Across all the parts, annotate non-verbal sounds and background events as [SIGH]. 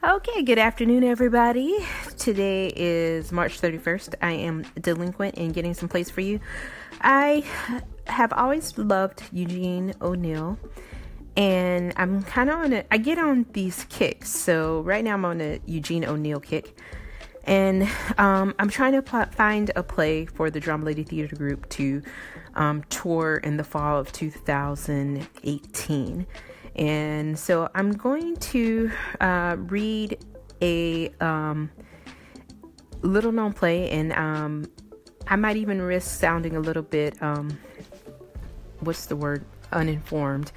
Okay, good afternoon, everybody. Today is March 31st. I am delinquent in getting some plays for you. I have always loved Eugene O'Neill, and I'm kind of on a, I get on these kicks. So right now I'm on a Eugene O'Neill kick, and um, I'm trying to pl- find a play for the Drama Lady Theater Group to um, tour in the fall of 2018. And so I'm going to uh, read a um, little known play, and um, I might even risk sounding a little bit, um, what's the word, uninformed,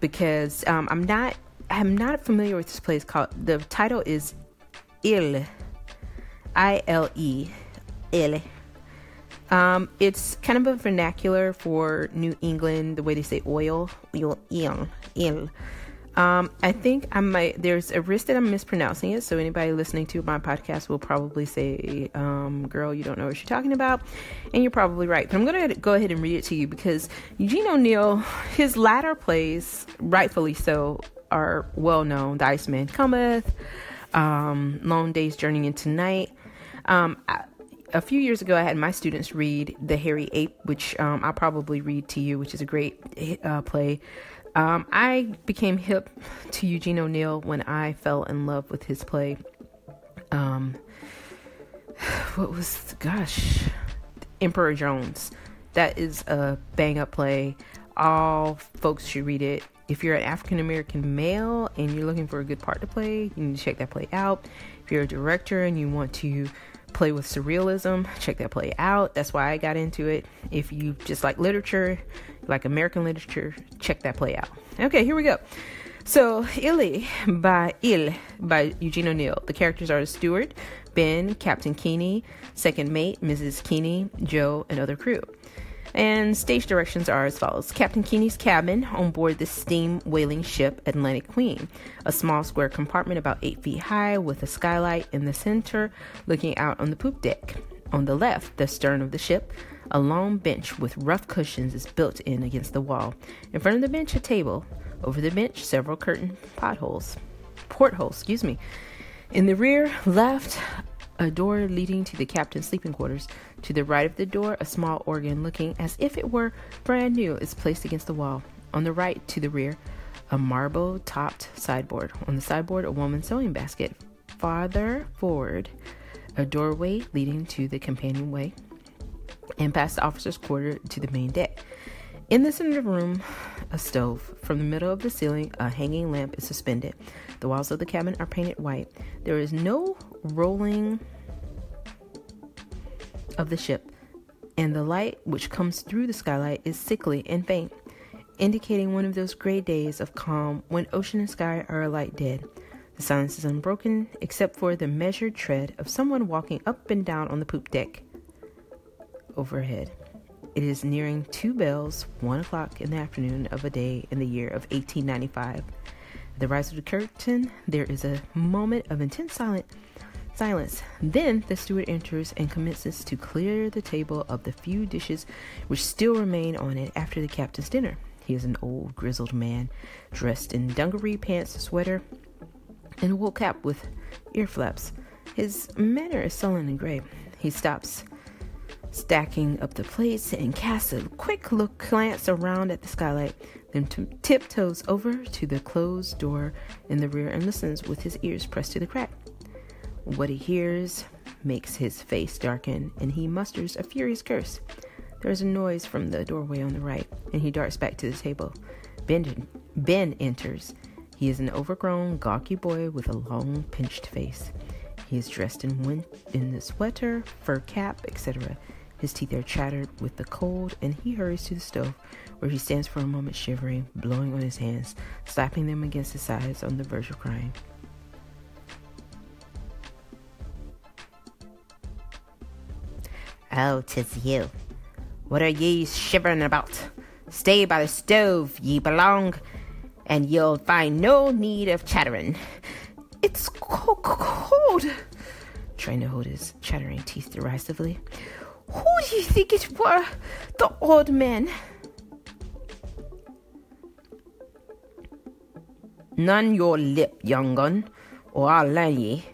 because um, I'm not. I'm not familiar with this play. Called the title is Il, I L E. Um, it's kind of a vernacular for New England, the way they say oil, il, il, il. Um, I think I might. There's a risk that I'm mispronouncing it, so anybody listening to my podcast will probably say, um, "Girl, you don't know what you're talking about," and you're probably right. But I'm gonna go ahead and read it to you because Eugene O'Neill, his latter plays, rightfully so, are well known. The Iceman Cometh, um, Long Day's Journey into Night. Um, I, a few years ago, I had my students read The Hairy Ape, which um, I'll probably read to you, which is a great uh, play. Um, I became hip to Eugene O'Neill when I fell in love with his play. Um, what was, gosh, Emperor Jones. That is a bang up play. All folks should read it. If you're an African American male and you're looking for a good part to play, you need to check that play out. If you're a director and you want to play with surrealism, check that play out. That's why I got into it. If you just like literature, like American literature, check that play out. Okay, here we go. So, Illy by Il by Eugene O'Neill. The characters are the steward, Ben, Captain Keeney, second mate, Mrs. Keeney, Joe, and other crew. And stage directions are as follows Captain Keeney's cabin on board the steam whaling ship Atlantic Queen, a small square compartment about 8 feet high with a skylight in the center looking out on the poop deck. On the left, the stern of the ship, a long bench with rough cushions is built in against the wall. In front of the bench, a table. Over the bench, several curtain potholes. Portholes, excuse me. In the rear left, a door leading to the captain's sleeping quarters. To the right of the door, a small organ looking as if it were brand new is placed against the wall. On the right, to the rear, a marble topped sideboard. On the sideboard, a woman's sewing basket. Farther forward, a doorway leading to the companionway, and past the officer's quarter to the main deck. In the center of the room, a stove. From the middle of the ceiling, a hanging lamp is suspended. The walls of the cabin are painted white. There is no rolling of the ship, and the light which comes through the skylight is sickly and faint, indicating one of those gray days of calm when ocean and sky are alike dead. The silence is unbroken except for the measured tread of someone walking up and down on the poop deck overhead. It is nearing two bells, one o'clock in the afternoon of a day in the year of 1895. At the rise of the curtain, there is a moment of intense silent silence. Then the steward enters and commences to clear the table of the few dishes which still remain on it after the captain's dinner. He is an old, grizzled man, dressed in dungaree pants, sweater, and a wool cap with ear flaps. His manner is sullen and grave. He stops stacking up the plates and casts a quick look glance around at the skylight, then t- tiptoes over to the closed door in the rear and listens with his ears pressed to the crack. What he hears makes his face darken, and he musters a furious curse. There is a noise from the doorway on the right, and he darts back to the table. Ben, ben enters. He is an overgrown, gawky boy with a long, pinched face. He is dressed in, win- in the sweater, fur cap, etc. His teeth are chattered with the cold, and he hurries to the stove, where he stands for a moment shivering, blowing on his hands, slapping them against his sides on the verge of crying. Oh, tis you. What are ye shivering about? Stay by the stove, ye belong, and you'll find no need of chattering. It's co- cold, trying to hold his chattering teeth derisively. Who do you think it were? The old man. None your lip, young gun, or I'll learn ye.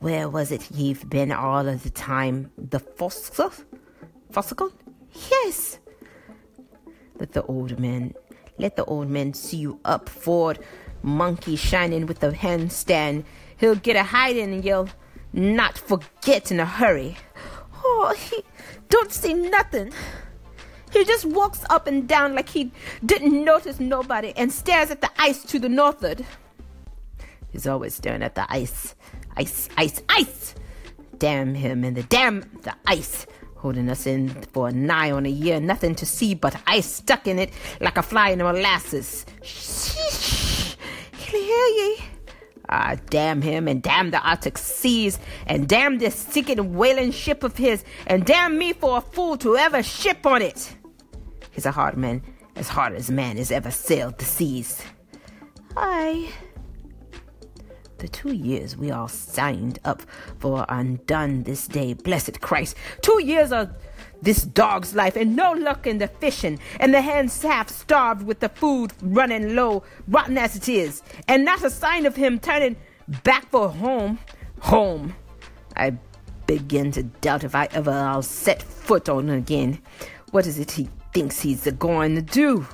Where was it ye've been all of the time? The fo'c's'le? Fo'c's'le? Yes. Let the old man, let the old man see you up forward, monkey shining with the handstand. He'll get a hiding and you'll not forget in a hurry. Oh, he don't see nothing. He just walks up and down like he didn't notice nobody and stares at the ice to the northward. He's always staring at the ice. Ice, ice, ice! Damn him and the damn the ice. Holding us in for nigh on a year, nothing to see but ice stuck in it like a fly in molasses. He'll hear ye. Ah, damn him, and damn the Arctic seas, and damn this sinking whaling ship of his, and damn me for a fool to ever ship on it. He's a hard man, as hard as man has ever sailed the seas. Aye. Two years we all signed up for undone this day, blessed Christ. Two years of this dog's life and no luck in the fishing, and the hands half starved with the food running low, rotten as it is, and not a sign of him turning back for home. Home. I begin to doubt if I ever I'll set foot on again. What is it he thinks he's going to do?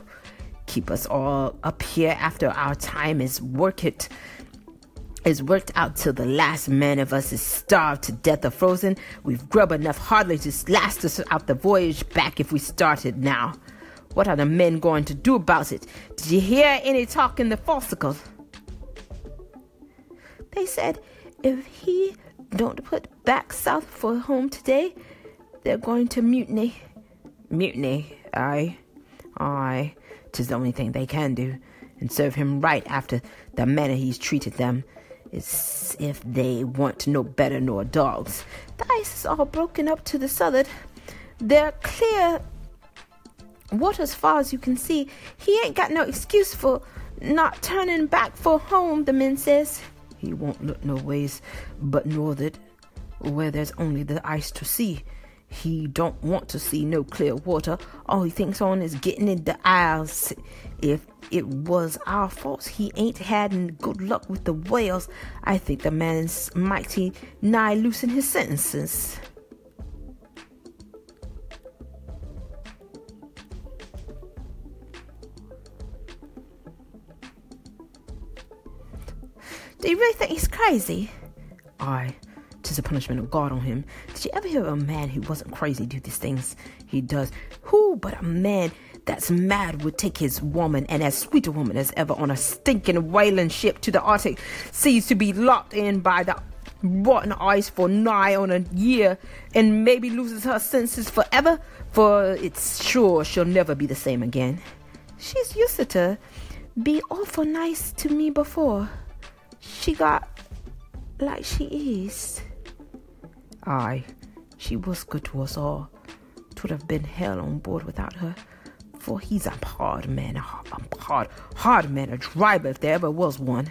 Keep us all up here after our time is work it is worked out till the last man of us is starved to death or frozen. We've grub enough hardly to last us out the voyage back if we started now. What are the men going to do about it? Did you hear any talk in the fo'c's'le? They said if he don't put back south for home today, they're going to mutiny. Mutiny, aye, aye. Tis the only thing they can do, and serve him right after the manner he's treated them. It's if they want no better nor dogs. The ice is all broken up to the southward. They're clear water as far as you can see. He ain't got no excuse for not turning back for home, the men says. He won't look no ways but northward, where there's only the ice to see. He don't want to see no clear water. All he thinks on is getting in the isles. If it was our fault he ain't had good luck with the whales, I think the man's mighty nigh loosen his sentences. Do you really think he's crazy? Aye. Tis a punishment of God on him. Did you ever hear of a man who wasn't crazy do these things he does? Who but a man that's mad would take his woman and as sweet a woman as ever on a stinking whaling ship to the Arctic seas to be locked in by the rotten ice for nigh on a year and maybe loses her senses forever? For it's sure she'll never be the same again. She's used to be awful nice to me before. She got like she is. Aye, she was good to us all. Twould have been hell on board without her. For he's a hard man, a hard, hard man, a driver if there ever was one.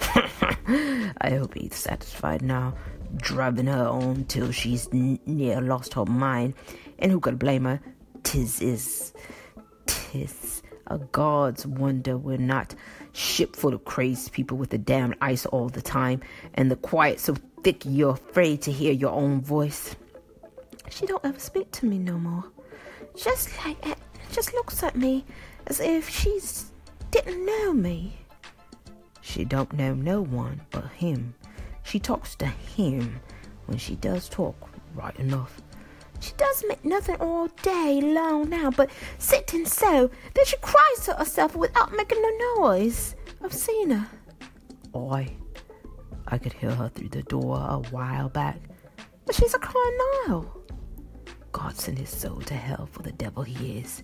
[LAUGHS] I hope he's satisfied now, driving her on till she's n- near lost her mind. And who could blame her? Tis is, tis a God's wonder we're not ship full of crazed people with the damned ice all the time, and the quiet so thick you're afraid to hear your own voice. She don't ever speak to me no more. Just like that, just looks at me as if she's didn't know me. She don't know no one but him. She talks to him when she does talk, right enough. She does make nothing all day long now but sitting so that she cries to herself without making no noise. I've seen her. I, I could hear her through the door a while back. But she's a crying now. God send his soul to hell for the devil he is.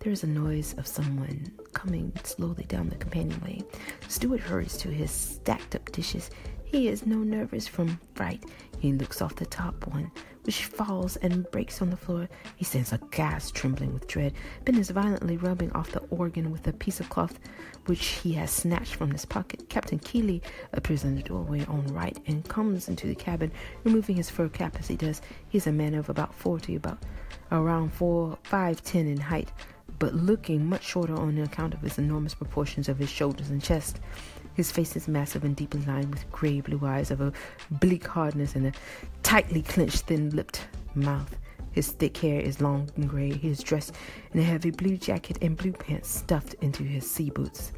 There is a noise of someone coming slowly down the companionway. Stewart hurries to his stacked up dishes. He is no nervous from fright. He looks off the top one, which falls and breaks on the floor. He stands aghast, trembling with dread. Ben is violently rubbing off the organ with a piece of cloth which he has snatched from his pocket. Captain Keeley appears in the doorway on right and comes into the cabin, removing his fur cap as he does. He is a man of about forty, about around four, five, ten in height, but looking much shorter on account of his enormous proportions of his shoulders and chest. His face is massive and deeply lined with gray blue eyes of a bleak hardness and a tightly clenched, thin lipped mouth. His thick hair is long and gray. He is dressed in a heavy blue jacket and blue pants stuffed into his sea boots.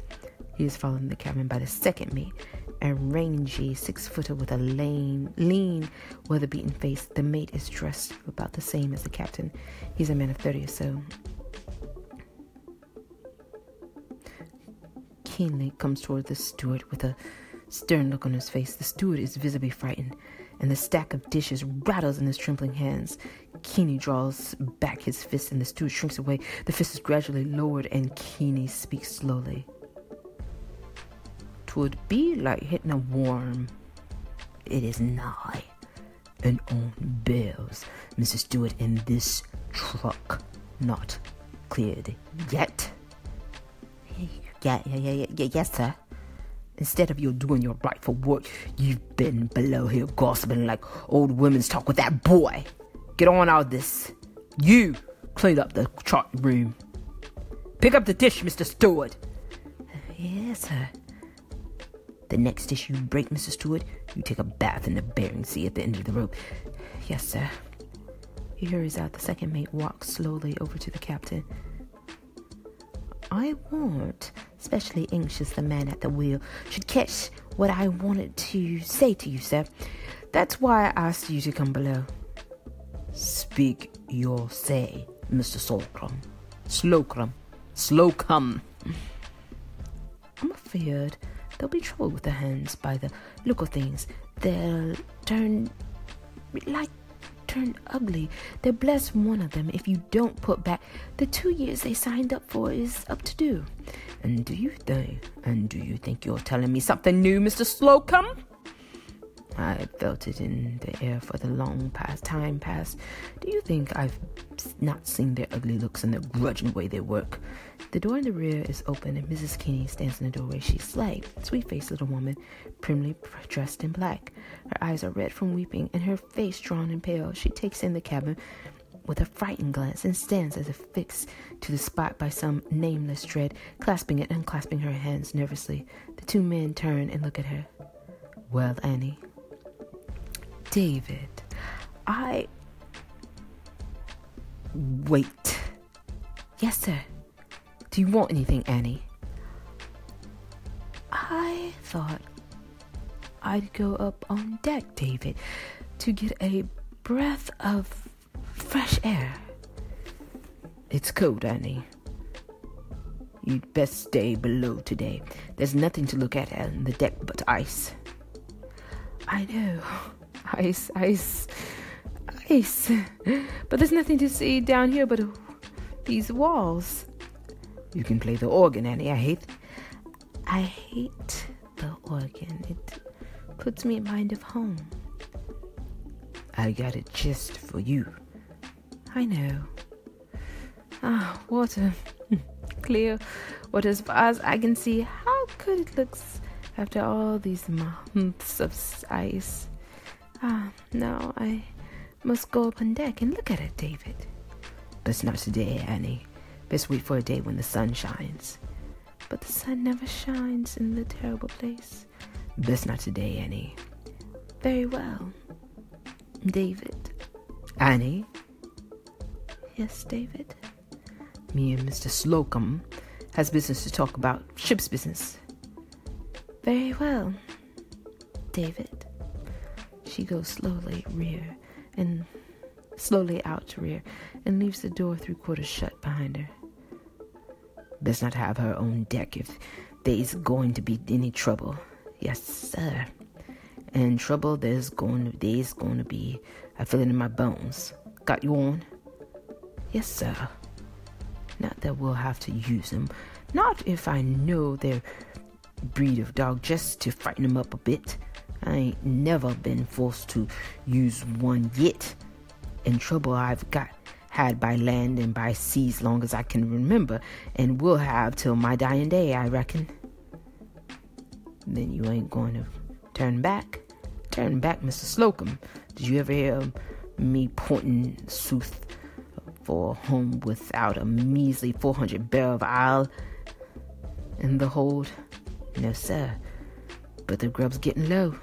He is followed in the cabin by the second mate, a rangy six footer with a lean, lean, weather beaten face. The mate is dressed about the same as the captain. He's a man of 30 or so. Keeney comes toward the steward with a stern look on his face. The steward is visibly frightened, and the stack of dishes rattles in his trembling hands. Keeney draws back his fist, and the steward shrinks away. The fist is gradually lowered, and Keeney speaks slowly. Twould be like hitting a worm. It is nigh and on bells, Mrs. Stewart, in this truck. Not cleared yet. Yeah, yeah, yeah, yeah, yes, sir. Instead of you doing your rightful work, you've been below here gossiping like old women's talk with that boy. Get on out of this. You clean up the chart room. Pick up the dish, Mr. Stewart. Yes, sir. The next dish you break, Mr. Stewart, you take a bath in the Bering Sea at the end of the rope. Yes, sir. He hurries out. The second mate walks slowly over to the captain. I want, especially anxious the man at the wheel, should catch what I wanted to say to you, sir. That's why I asked you to come below. Speak your say, Mr. Slocum. Slocum. Slocum. I'm afeard there'll be trouble with the hands by the look of things. They'll turn like turn ugly. They're blessed one of them if you don't put back the two years they signed up for is up to do. And do you think and do you think you're telling me something new, Mr. Slocum? I felt it in the air for the long past time past. Do you think I've not seen their ugly looks and the grudging way they work? The door in the rear is open and Mrs. Kinney stands in the doorway. She's slight, sweet-faced little woman, primly dressed in black. Her eyes are red from weeping and her face drawn and pale. She takes in the cabin with a frightened glance and stands as if fixed to the spot by some nameless dread, clasping and unclasping her hands nervously. The two men turn and look at her. Well, Annie, David, I. Wait. Yes, sir. Do you want anything, Annie? I thought I'd go up on deck, David, to get a breath of fresh air. It's cold, Annie. You'd best stay below today. There's nothing to look at on the deck but ice. I know. Ice, ice, ice. But there's nothing to see down here but these walls. You can play the organ, Annie. I hate. I hate the organ. It puts me in mind of home. I got it just for you. I know. Ah, water. [LAUGHS] Clear. What as far as I can see, how good it looks after all these months of ice. Ah, now I must go up on deck and look at it, David. But not today, Annie. Best wait for a day when the sun shines. But the sun never shines in the terrible place. Best not today, Annie. Very well. David. Annie? Yes, David? Me and Mr. Slocum has business to talk about. Ship's business. Very well, David. She goes slowly rear and slowly out to rear and leaves the door three quarters shut behind her. Best not have her own deck if there's going to be any trouble. Yes, sir. And trouble there's going to there's going to be. I feel it in my bones. Got you on? Yes, sir. Not that we'll have to use them. Not if I know their breed of dog, just to frighten them up a bit. I ain't never been forced to use one yet. In trouble I've got had by land and by sea as long as I can remember, and will have till my dying day, I reckon. Then you ain't going to turn back? Turn back, Mr. Slocum. Did you ever hear me pointing sooth for home without a measly 400 barrel of ale in the hold? No, sir. But the grub's getting low.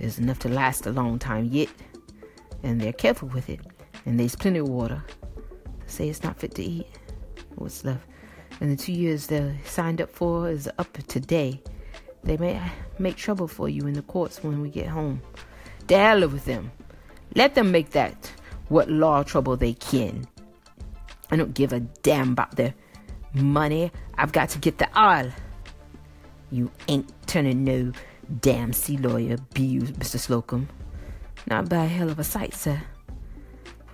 There's enough to last a long time yet, and they're careful with it. And there's plenty of water. They say it's not fit to eat. What's left? And the two years they signed up for is up today. They may make trouble for you in the courts when we get home. Hell with them. Let them make that what law trouble they can. I don't give a damn about their money. I've got to get the oil. You ain't turning no damn sea lawyer, be you, Mr. Slocum. Not by a hell of a sight, sir.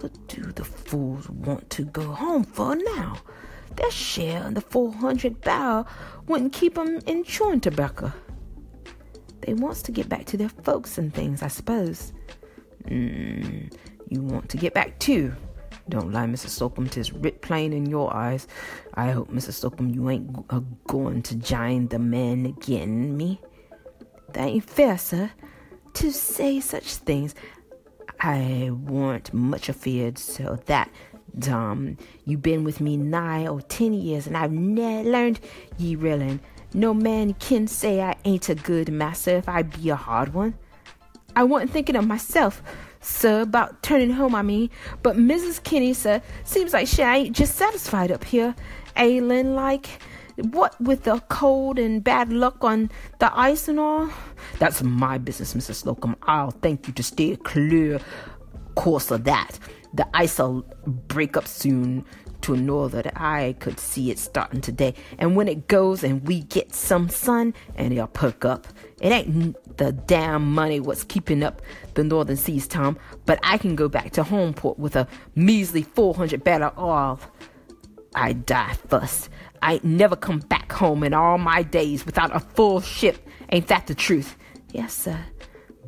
What do the fools want to go home for now? Their share of the 400 barrel wouldn't keep 'em in chewing tobacco. They wants to get back to their folks and things, I suppose. Mm, you want to get back too. Don't lie, Mrs. Slocum. Tis writ plain in your eyes. I hope, Mrs. Slocum, you ain't a going to join the men again, me. That ain't fair, sir, to say such things. I warn't much afeard so that, um, you been with me nine or ten years, and I've ne- learned ye reelin'. No man can say I ain't a good master if I be a hard one. I wasn't thinking of myself, sir, about turning home, I mean. But Mrs. Kinney, sir, seems like she ain't just satisfied up here, ailing like. What with the cold and bad luck on the ice and all? That's my business, Mrs. Slocum. I'll thank you to stay clear course of that. The ice'll break up soon to a north that I could see it starting today. And when it goes and we get some sun and it'll perk up. It ain't the damn money what's keeping up the northern seas, Tom, but I can go back to Homeport with a measly 400 barrel oil. I die first. I never come back home in all my days without a full ship. Ain't that the truth? Yes, sir.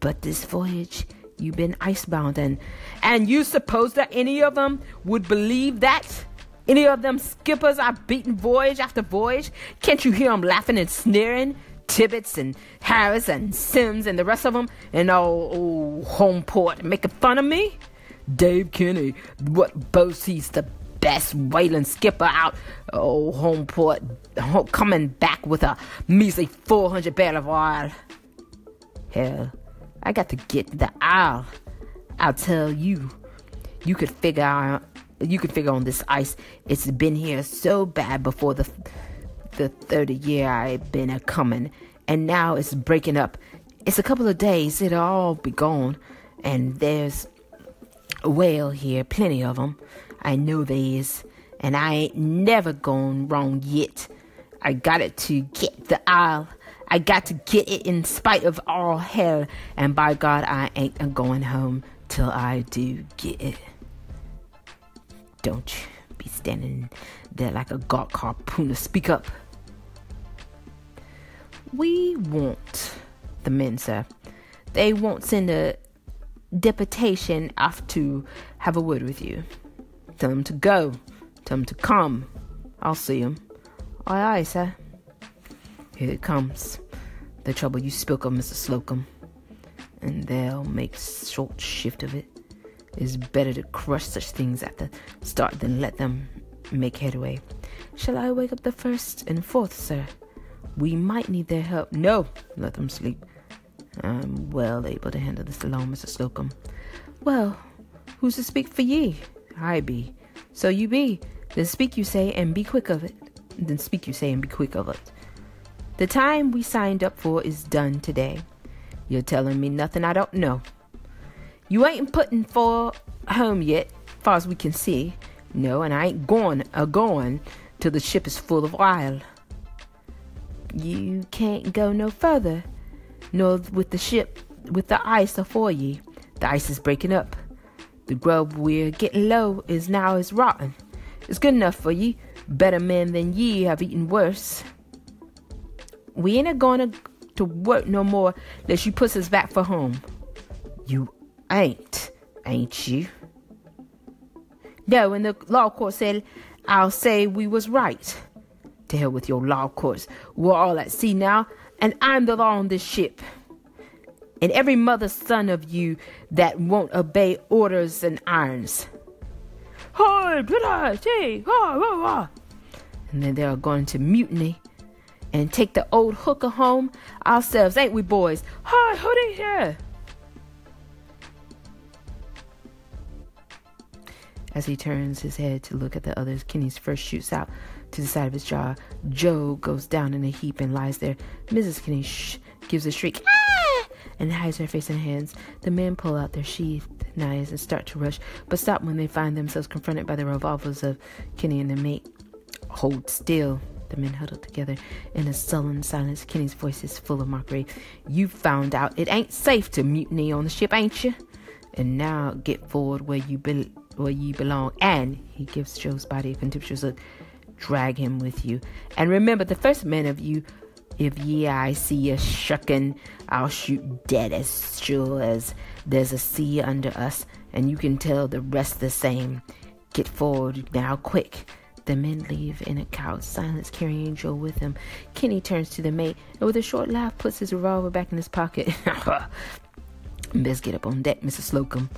But this voyage, you been icebound and and you suppose that any of them would believe that? Any of them skippers I've beaten voyage after voyage? Can't you hear 'em laughing and sneering? Tibbets and Harris and Sims and the rest of them and old, old Homeport making fun of me? Dave Kinney, what boasts he's the best whaling skipper out. Oh, Homeport ho- coming back with a measly 400 barrel of oil. Hell, I got to get the oil. I'll tell you. You could figure out. You could figure on this ice. It's been here so bad before the the 30 year I've been a coming, and now it's breaking up. It's a couple of days. It'll all be gone, and there's a whale here, plenty of 'em. I know there is, and I ain't never gone wrong yet. I got it to get the oil. I got to get it in spite of all hell, and by God, I ain't a going home till I do get it. Don't you be standing there like a gawk harpooner. Speak up. We want the men, sir. They won't send a deputation off to have a word with you. Tell them to go. Tell them to come. I'll see them. Aye, aye, sir. Here it comes. The trouble you spoke of, Mr. Slocum. And they'll make short shift of it. It's better to crush such things at the start than let them make headway. Shall I wake up the first and fourth, sir? We might need their help. No, let them sleep. I'm well able to handle this alone, Mr. Slocum. Well, who's to speak for ye? I be. So you be. Then speak, you say, and be quick of it. Then speak, you say, and be quick of it. The time we signed up for is done today. You're telling me nothing I don't know. You ain't putting for home yet, far as we can see. No, and I ain't going a going till the ship is full of oil. You can't go no further, nor with the ship with the ice afore ye. The ice is breaking up. The grub we're getting low is now is rotten. It's good enough for ye. Better men than ye have eaten worse. We ain't a going to, work no more lest you puts us back for home. You ain't, ain't you? No, and the law court said I'll say we was right. To hell with your law courts. We're all at sea now, and I'm the law on this ship. And every mother's son of you that won't obey orders and irons. And then they are going to mutiny. and take the old hooker home ourselves, ain't we, boys? Hi, hoodie here. As he turns his head to look at the others, Kenny's first shoots out to the side of his jaw. Joe goes down in a heap and lies there. Mrs. Kenny shh, gives a shriek! And hides her face in hands. The men pull out their sheathed knives and start to rush, but stop when they find themselves confronted by the revolvers of Kenny and the mate. Hold still. The men huddle together in a sullen silence. Kenny's voice is full of mockery. You found out it ain't safe to mutiny on the ship, ain't you? And now get forward where you be- where you belong. And he gives Joe's body a contemptuous look. Drag him with you. And remember, the first man of you, if ye I see you shucking, I'll shoot dead as sure as there's a sea under us, and you can tell the rest the same. Get forward now, quick. The men leave in a cowed silence, carrying Joe with him. Kenny turns to the mate and, with a short laugh, puts his revolver back in his pocket. [LAUGHS] Best get up on deck, Mrs. Slocum,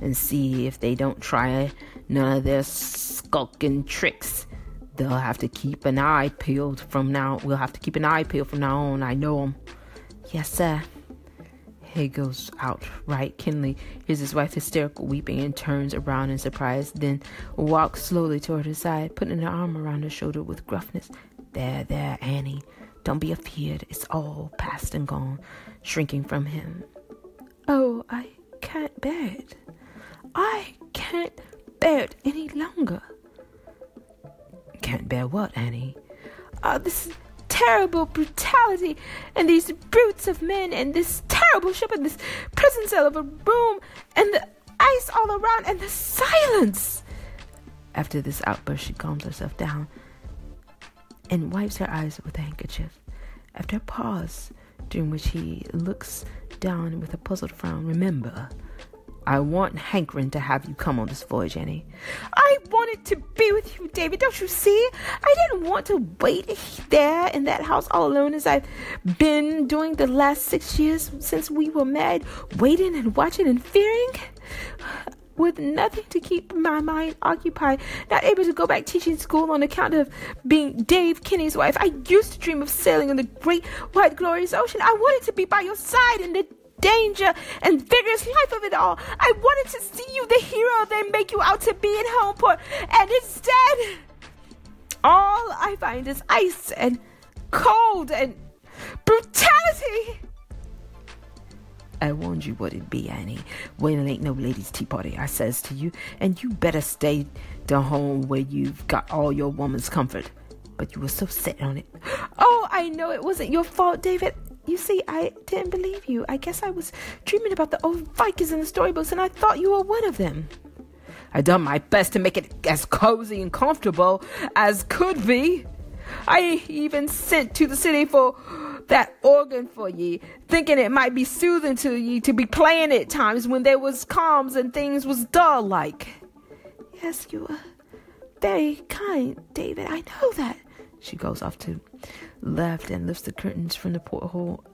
and see if they don't try none of their skulking tricks. They'll have to keep an eye peeled from now. We'll have to keep an eye peeled from now on. I know 'em. Yes, sir. He goes out right. Kinley hears his wife hysterical weeping and turns around in surprise, then walks slowly toward her side, putting an arm around her shoulder with gruffness. There, there, Annie. Don't be afeard. It's all past and gone. Shrinking from him. Oh, I can't bear it. I can't bear it any longer. Can't bear what, Annie? Oh, this terrible brutality and these brutes of men and this terrible ship and this prison cell of a room and the ice all around and the silence. After this outburst, she calms herself down and wipes her eyes with a handkerchief. After a pause, during which he looks down with a puzzled frown, remember, I want hankering to have you come on this voyage, Annie. I wanted to be with you, David. Don't you see? I didn't want to wait there in that house all alone as I've been doing the last six years since we were married, waiting and watching and fearing. With nothing to keep my mind occupied, not able to go back teaching school on account of being Dave Kinney's wife. I used to dream of sailing in the great, white glorious ocean. I wanted to be by your side in the danger and vigorous life of it all. I wanted to see you the hero they make you out to be in Homeport, and instead, all I find is ice and cold and brutality. I warned you what it'd be, Annie. When it ain't no ladies' tea party, I says to you, and you better stay to home where you've got all your woman's comfort. But you were so set on it. Oh, I know it wasn't your fault, David. You see, I didn't believe you. I guess I was dreaming about the old Vikings in the storybooks, and I thought you were one of them. I done my best to make it as cozy and comfortable as could be. I even sent to the city for that organ for ye, thinking it might be soothing to ye to be playing it times when there was calms and things was dull like. Yes, you were very kind, David. I know that. She goes off to left and lifts the curtains from the porthole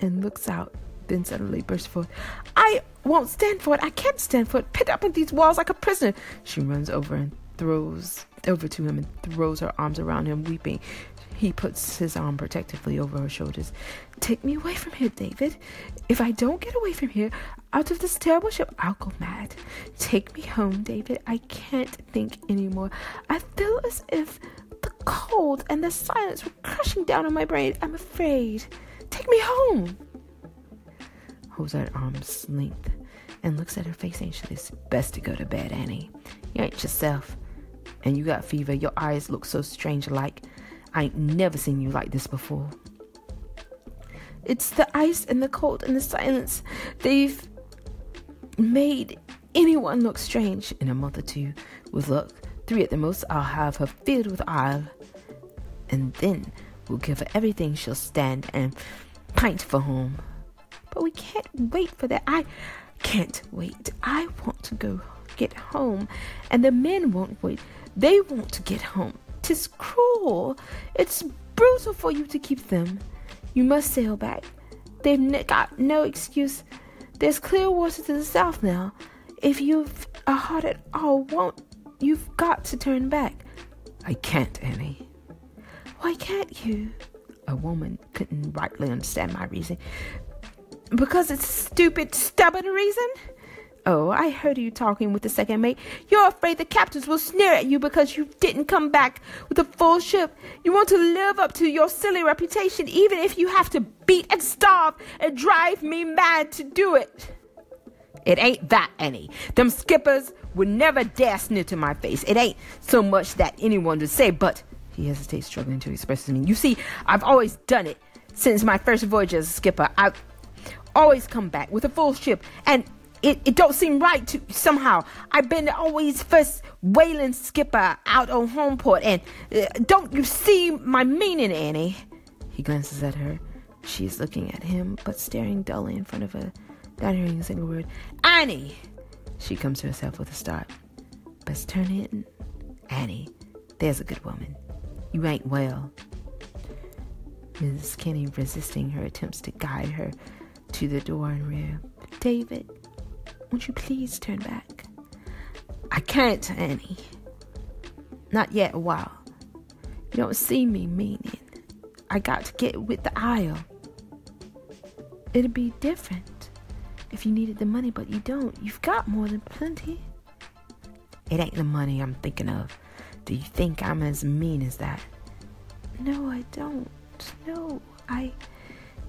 and looks out, then suddenly bursts forth. I won't stand for it. I can't stand for it. Pinned up in these walls like a prisoner. She runs over and throws over to him and throws her arms around him, weeping. He puts his arm protectively over her shoulders. Take me away from here, David. If I don't get away from here, out of this terrible ship, I'll go mad. Take me home, David. I can't think anymore. I feel as if the cold and the silence were crushing down on my brain. I'm afraid. Take me home. Holds out arm's length and looks at her face anxiously. It's best to go to bed, Annie. You ain't yourself. And you got fever. Your eyes look so strange like. I ain't never seen you like this before. It's the ice and the cold and the silence. They've made anyone look strange. In a month or two, with luck, three at the most, I'll have her filled with oil. And then we'll give her everything she'll stand and pint for home. But we can't wait for that. I can't wait. I want to go get home, and the men won't wait. They want to get home. Tis cruel. It's brutal for you to keep them. You must sail back. They've got no excuse. There's clear water to the south now. If you've a heart at all, won't you've got to turn back. I can't, Annie. Why can't you? a woman couldn't rightly understand my reason. Because it's a stupid, stubborn reason? Oh, I heard you talking with the second mate. You're afraid the captains will sneer at you because you didn't come back with a full ship. You want to live up to your silly reputation, even if you have to beat and starve and drive me mad to do it. It ain't that, Annie. Them skippers would never dare sneer to my face. It ain't so much that anyone would say, but he hesitates, struggling to express his meaning. You see, I've always done it since my first voyage as a skipper. I've always come back with a full ship, and it, it don't seem right to somehow. I've been always first whaling skipper out on home port, and uh, don't you see my meaning, Annie? He glances at her. She's looking at him, but staring dully in front of her, not hearing a single word. Annie! She comes to herself with a start. Best turn in. Annie, there's a good woman. You ain't well. Mrs. Kinney resisting her attempts to guide her to the door and rear. David, won't you please turn back? I can't, Annie. Not yet a while. You don't see me meaning. I got to get with the aisle. It'd be different if you needed the money, but you don't. You've got more than plenty. It ain't the money I'm thinking of. Do you think I'm as mean as that? No, I don't. No, I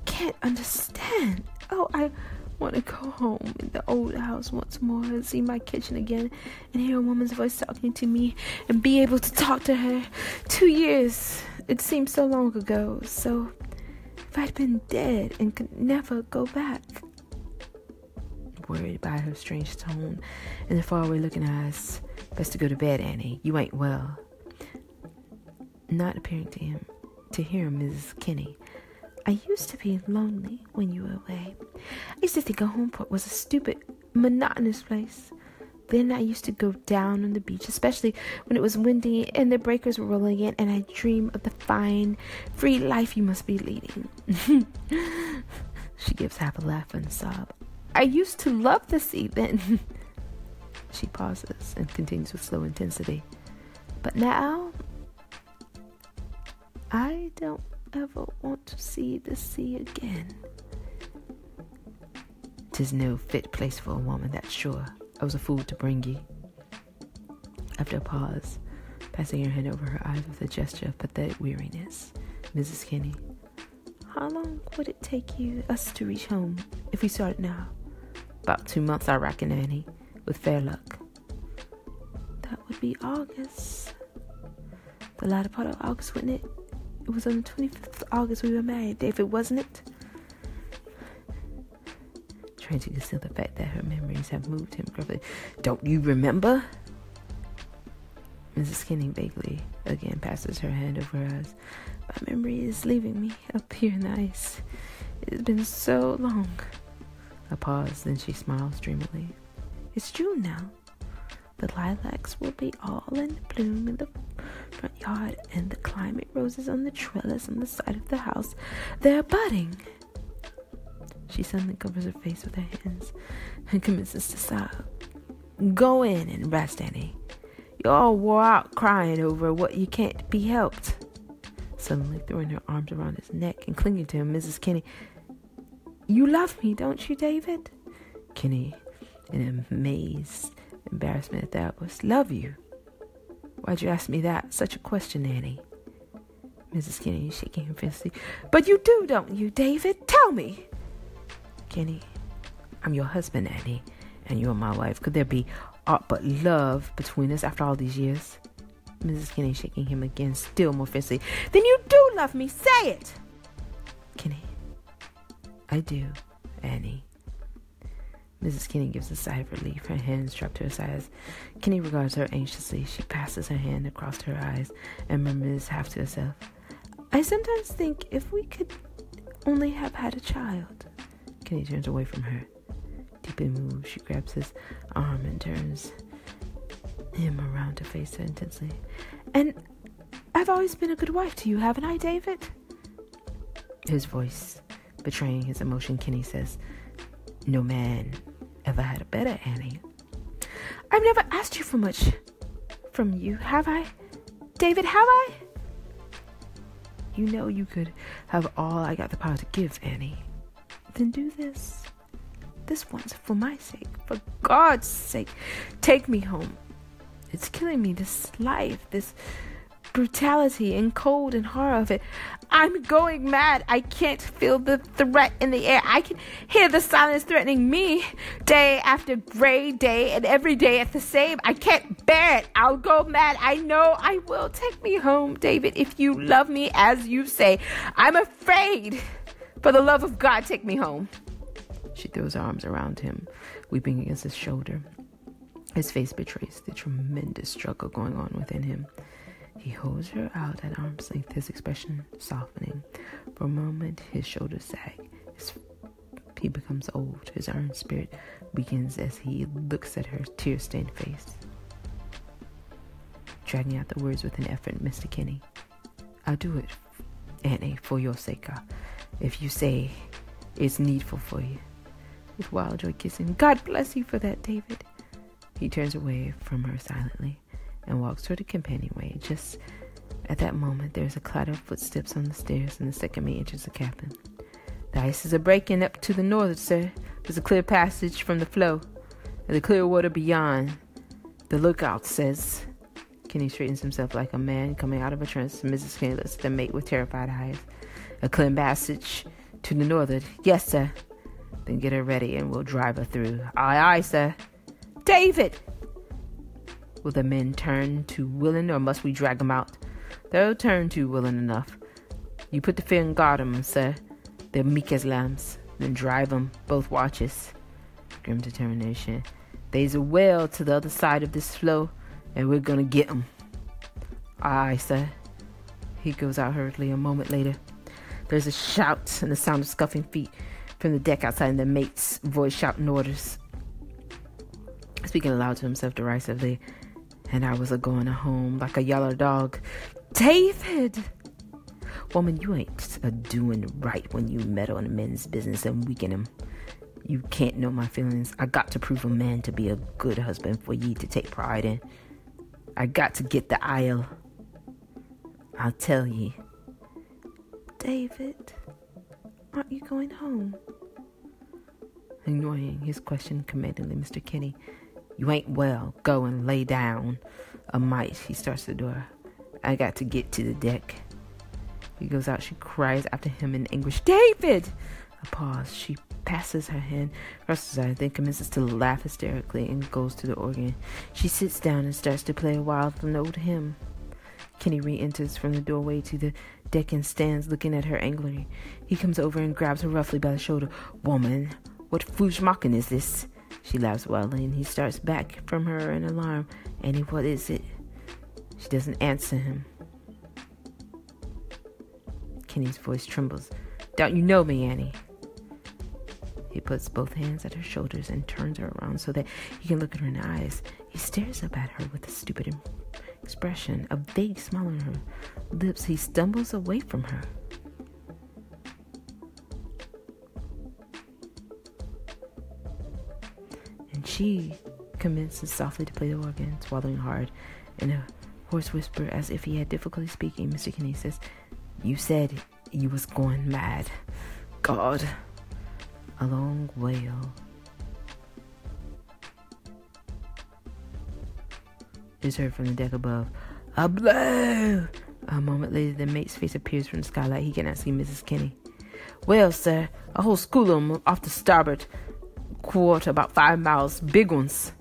can't understand. Oh, I want to go home in the old house once more and see my kitchen again and hear a woman's voice talking to me and be able to talk to her. Two years. It seems so long ago. So if I'd been dead and could never go back. Worried by her strange tone and the faraway looking eyes. Best to go to bed, Annie. You ain't well. Not appearing to him, to hear Mrs. Kinney I used to be lonely when you were away. I used to think a Homeport was a stupid, monotonous place. Then I used to go down on the beach, especially when it was windy and the breakers were rolling in, and I dream of the fine, free life you must be leading. [LAUGHS] she gives half a laugh and a sob. I used to love the sea then. she pauses and continues with slow intensity. But now, I don't ever want to see the sea again. Tis no fit place for a woman, that's sure. I was a fool to bring ye. After a pause, passing her hand over her eyes with a gesture of pathetic weariness, Mrs. Kinney, how long would it take you us to reach home if we started now? About two months, I reckon, Annie, with fair luck. That would be August. The latter part of August, wouldn't it? It was on the 25th of August we were married, David, wasn't it? Trying to conceal the fact that her memories have moved him gruffly. Don't you remember? Mrs. Kinney vaguely again passes her hand over her eyes. My memory is leaving me up here in the ice. It has been so long. A pause, then she smiles dreamily. It's June now. The lilacs will be all in bloom in the front yard, and the climate roses on the trellis on the side of the house. They're budding. She suddenly covers her face with her hands and commences to sob. Go in and rest, Annie. You're all wore out crying over what you can't be helped. Suddenly throwing her arms around his neck and clinging to him, Mrs. Kinney. You love me, don't you, David? Kinney, in amazed embarrassment at that, was love you. Why'd you ask me that? Such a question, Annie. Mrs. Kinney shaking her fist. But you do, don't you, David? Tell me. Kinney, I'm your husband, Annie, and you're my wife. Could there be aught but love between us after all these years? Mrs. Kinney shaking him again, still more fiercely. Then you do love me. Say it. Kinney, I do, Annie. Mrs. Kinney gives a sigh of relief, her hands dropped to her sides. Kinney regards her anxiously. She passes her hand across her eyes and murmurs half to herself, I sometimes think if we could only have had a child. Kinney turns away from her. Deeply moved, she grabs his arm and turns him around to face her intensely. And I've always been a good wife to you, haven't I, David? His voice betraying his emotion, Kenny says, No man ever had a better Annie. I've never asked you for much from you, have I? David, have I? You know you could have all I got the power to give, Annie. Then do this. This once for my sake. For God's sake. Take me home. It's killing me, this life, this brutality and cold and horror of it. I'm going mad. I can't feel the threat in the air. I can hear the silence threatening me day after gray day and every day at the same. I can't bear it. I'll go mad. I know I will. Take me home, David, if you love me as you say. I'm afraid. For the love of God, take me home. She throws her arms around him, weeping against his shoulder. His face betrays the tremendous struggle going on within him. He holds her out at arm's length, his expression softening. For a moment, his shoulders sag. His, he becomes old. His iron spirit weakens as he looks at her tear stained face. Dragging out the words with an effort, Mr. Keeney. I'll do it, Annie, for your sake. Uh, if you say it's needful for you. With wild joy kissing, God bless you for that, David. He turns away from her silently and walks toward the companionway. Just at that moment, there's a clatter of footsteps on the stairs, and the second mate enters the cabin. The ice is a breaking up to the north, sir. There's a clear passage from the floe, and the clear water beyond. The lookout says. Keeney straightens himself like a man coming out of a trance. Mrs. Keeney looks at the mate with terrified eyes. A clear passage to the northward. Yes, sir. Then get her ready, and we'll drive her through. Aye, aye, sir. David! Will the men turn to willing, or must we drag 'em out? They'll turn to willing enough. You put the fear in guard 'em, um, sir. They're meek as lambs. Then drive 'em, both watches. Grim determination. There's a well to the other side of this floe, and we're gonna get 'em. Aye, sir. He goes out hurriedly a moment later. There's a shout and the sound of scuffing feet from the deck outside, and the mate's voice shouting orders. Speaking aloud to himself derisively, and I was a going home like a yellow dog. David! Woman, you ain't a doing right when you meddle in a men's business and weaken him. Um, you can't know my feelings. I got to prove a man to be a good husband for ye to take pride in. I got to get the ile. I'll tell ye. David, aren't you going home? Ignoring his question commandingly, Mr. Keeney you ain't well. Go and lay down. A mite. He starts the door. I got to get to the deck. He goes out. She cries after him in anguish. David! A pause. She passes her hand across his eyes, then commences to laugh hysterically and goes to the organ. She sits down and starts to play a wild note hymn. Keeney re-enters from the doorway to the deck and stands looking at her angrily. He comes over and grabs her roughly by the shoulder. Woman, what foolish mocking is this? She laughs wildly and he starts back from her in alarm. Annie, what is it? She doesn't answer him. Keeney's voice trembles. Don't you know me, Annie? He puts both hands at her shoulders and turns her around so that he can look at her in the eyes. He stares up at her with a stupid expression, a vague smile on her lips. He stumbles away from her. She commences softly to play the organ, swallowing hard in a hoarse whisper as if he had difficulty speaking. Mr. Keeney says, You said you was going mad. God. A long wail is heard from the deck above. A blow! A moment later, the mate's face appears from the skylight. He cannot see Mrs. Keeney. Well, sir, a whole school of 'em off the starboard quarter, about five miles, big ones.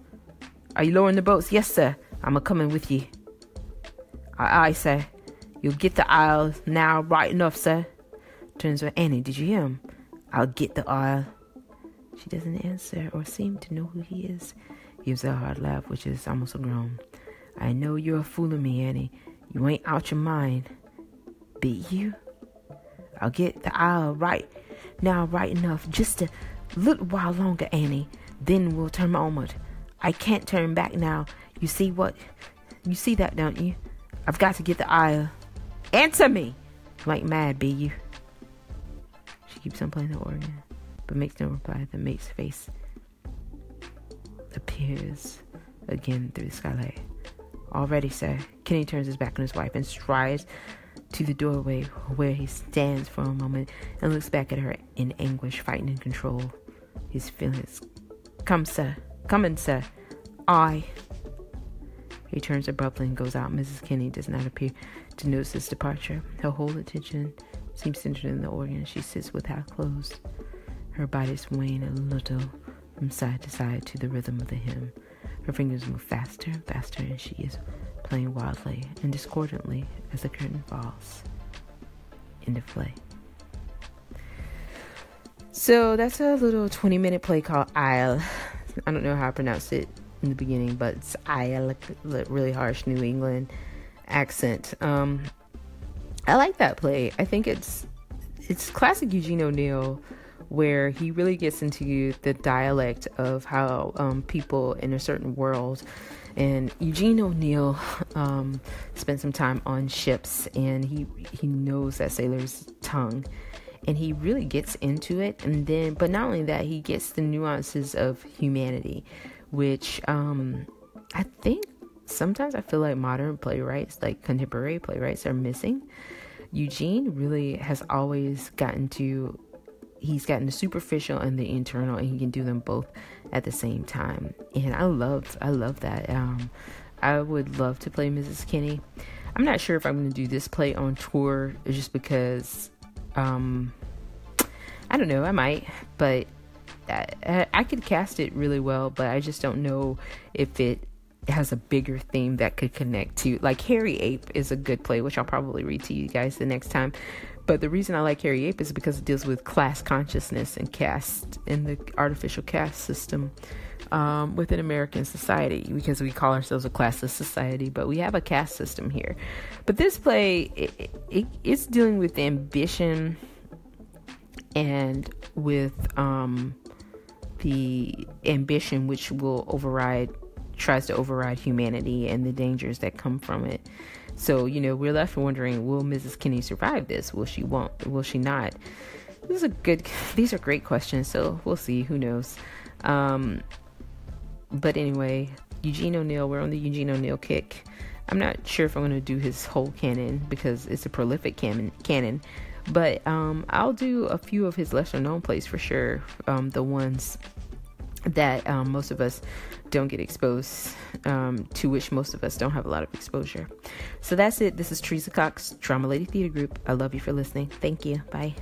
Are you lowering the boats? Yes, sir. I'm a coming with ye. Aye, aye, sir. You'll get the ile now, right enough, sir. Turns to Annie. Did you hear him? I'll get the ile. She doesn't answer or seem to know who he is. Gives a hard laugh, which is almost a groan. I know you're a fool of me, Annie. You ain't out your mind. Be you? I'll get the ile right now, right enough, just to little while longer, Annie. Then we'll turn onward. I can't turn back now. You see what? You see that, don't you? I've got to get the ile. Answer me! Ain't mad, be you? She keeps on playing the organ, but makes no reply. The mate's face appears again through the skylight. Already, sir. Keeney turns his back on his wife and strides to the doorway where he stands for a moment and looks back at her in anguish, fighting to control his feelings. Come, sir. Come in, sir. I. He turns abruptly and goes out. Mrs. Keeney does not appear to notice his departure. Her whole attention seems centered in the organ. She sits with eyes closed, her body swaying a little from side to side to the rhythm of the hymn. Her fingers move faster and faster, and she is playing wildly and discordantly as the curtain falls. Of play. So that's a little 20 minute play called Ile. I don't know how I pronounced it in the beginning, but it's Ile, really harsh New England accent. Um, I like that play. I think it's it's classic Eugene O'Neill where he really gets into the dialect of how um, people in a certain world and Eugene O'Neill um, spent some time on ships, and he he knows that sailor's tongue, and he really gets into it. And then, but not only that, he gets the nuances of humanity, which um, I think sometimes I feel like modern playwrights, like contemporary playwrights, are missing. Eugene really has always gotten to he's gotten the superficial and the internal and he can do them both at the same time and i love i love that um i would love to play mrs keeney i'm not sure if i'm going to do this play on tour just because um i don't know i might but I, I could cast it really well but i just don't know if it has a bigger theme that could connect to like Hairy Ape is a good play, which I'll probably read to you guys the next time. But the reason I like Hairy Ape is because it deals with class consciousness and caste in the artificial caste system um, within American society because we call ourselves a classless society, but we have a caste system here. But this play, it, it, it's dealing with ambition and with um, the ambition which will override, tries to override humanity and the dangers that come from it. So, you know, we're left wondering, will Mrs. Keeney survive this? Will she won't? Will she not? This is a good [LAUGHS] these are great questions, so we'll see, who knows. Um but anyway, Eugene O'Neill, we're on the Eugene O'Neill kick. I'm not sure if I'm going to do his whole canon because it's a prolific canon canon, but um I'll do a few of his lesser known plays for sure. Um the ones that um, most of us don't get exposed um, to which most of us don't have a lot of exposure. So that's it. This is teresa cox drama lady theater group. I love you for listening. Thank you. Bye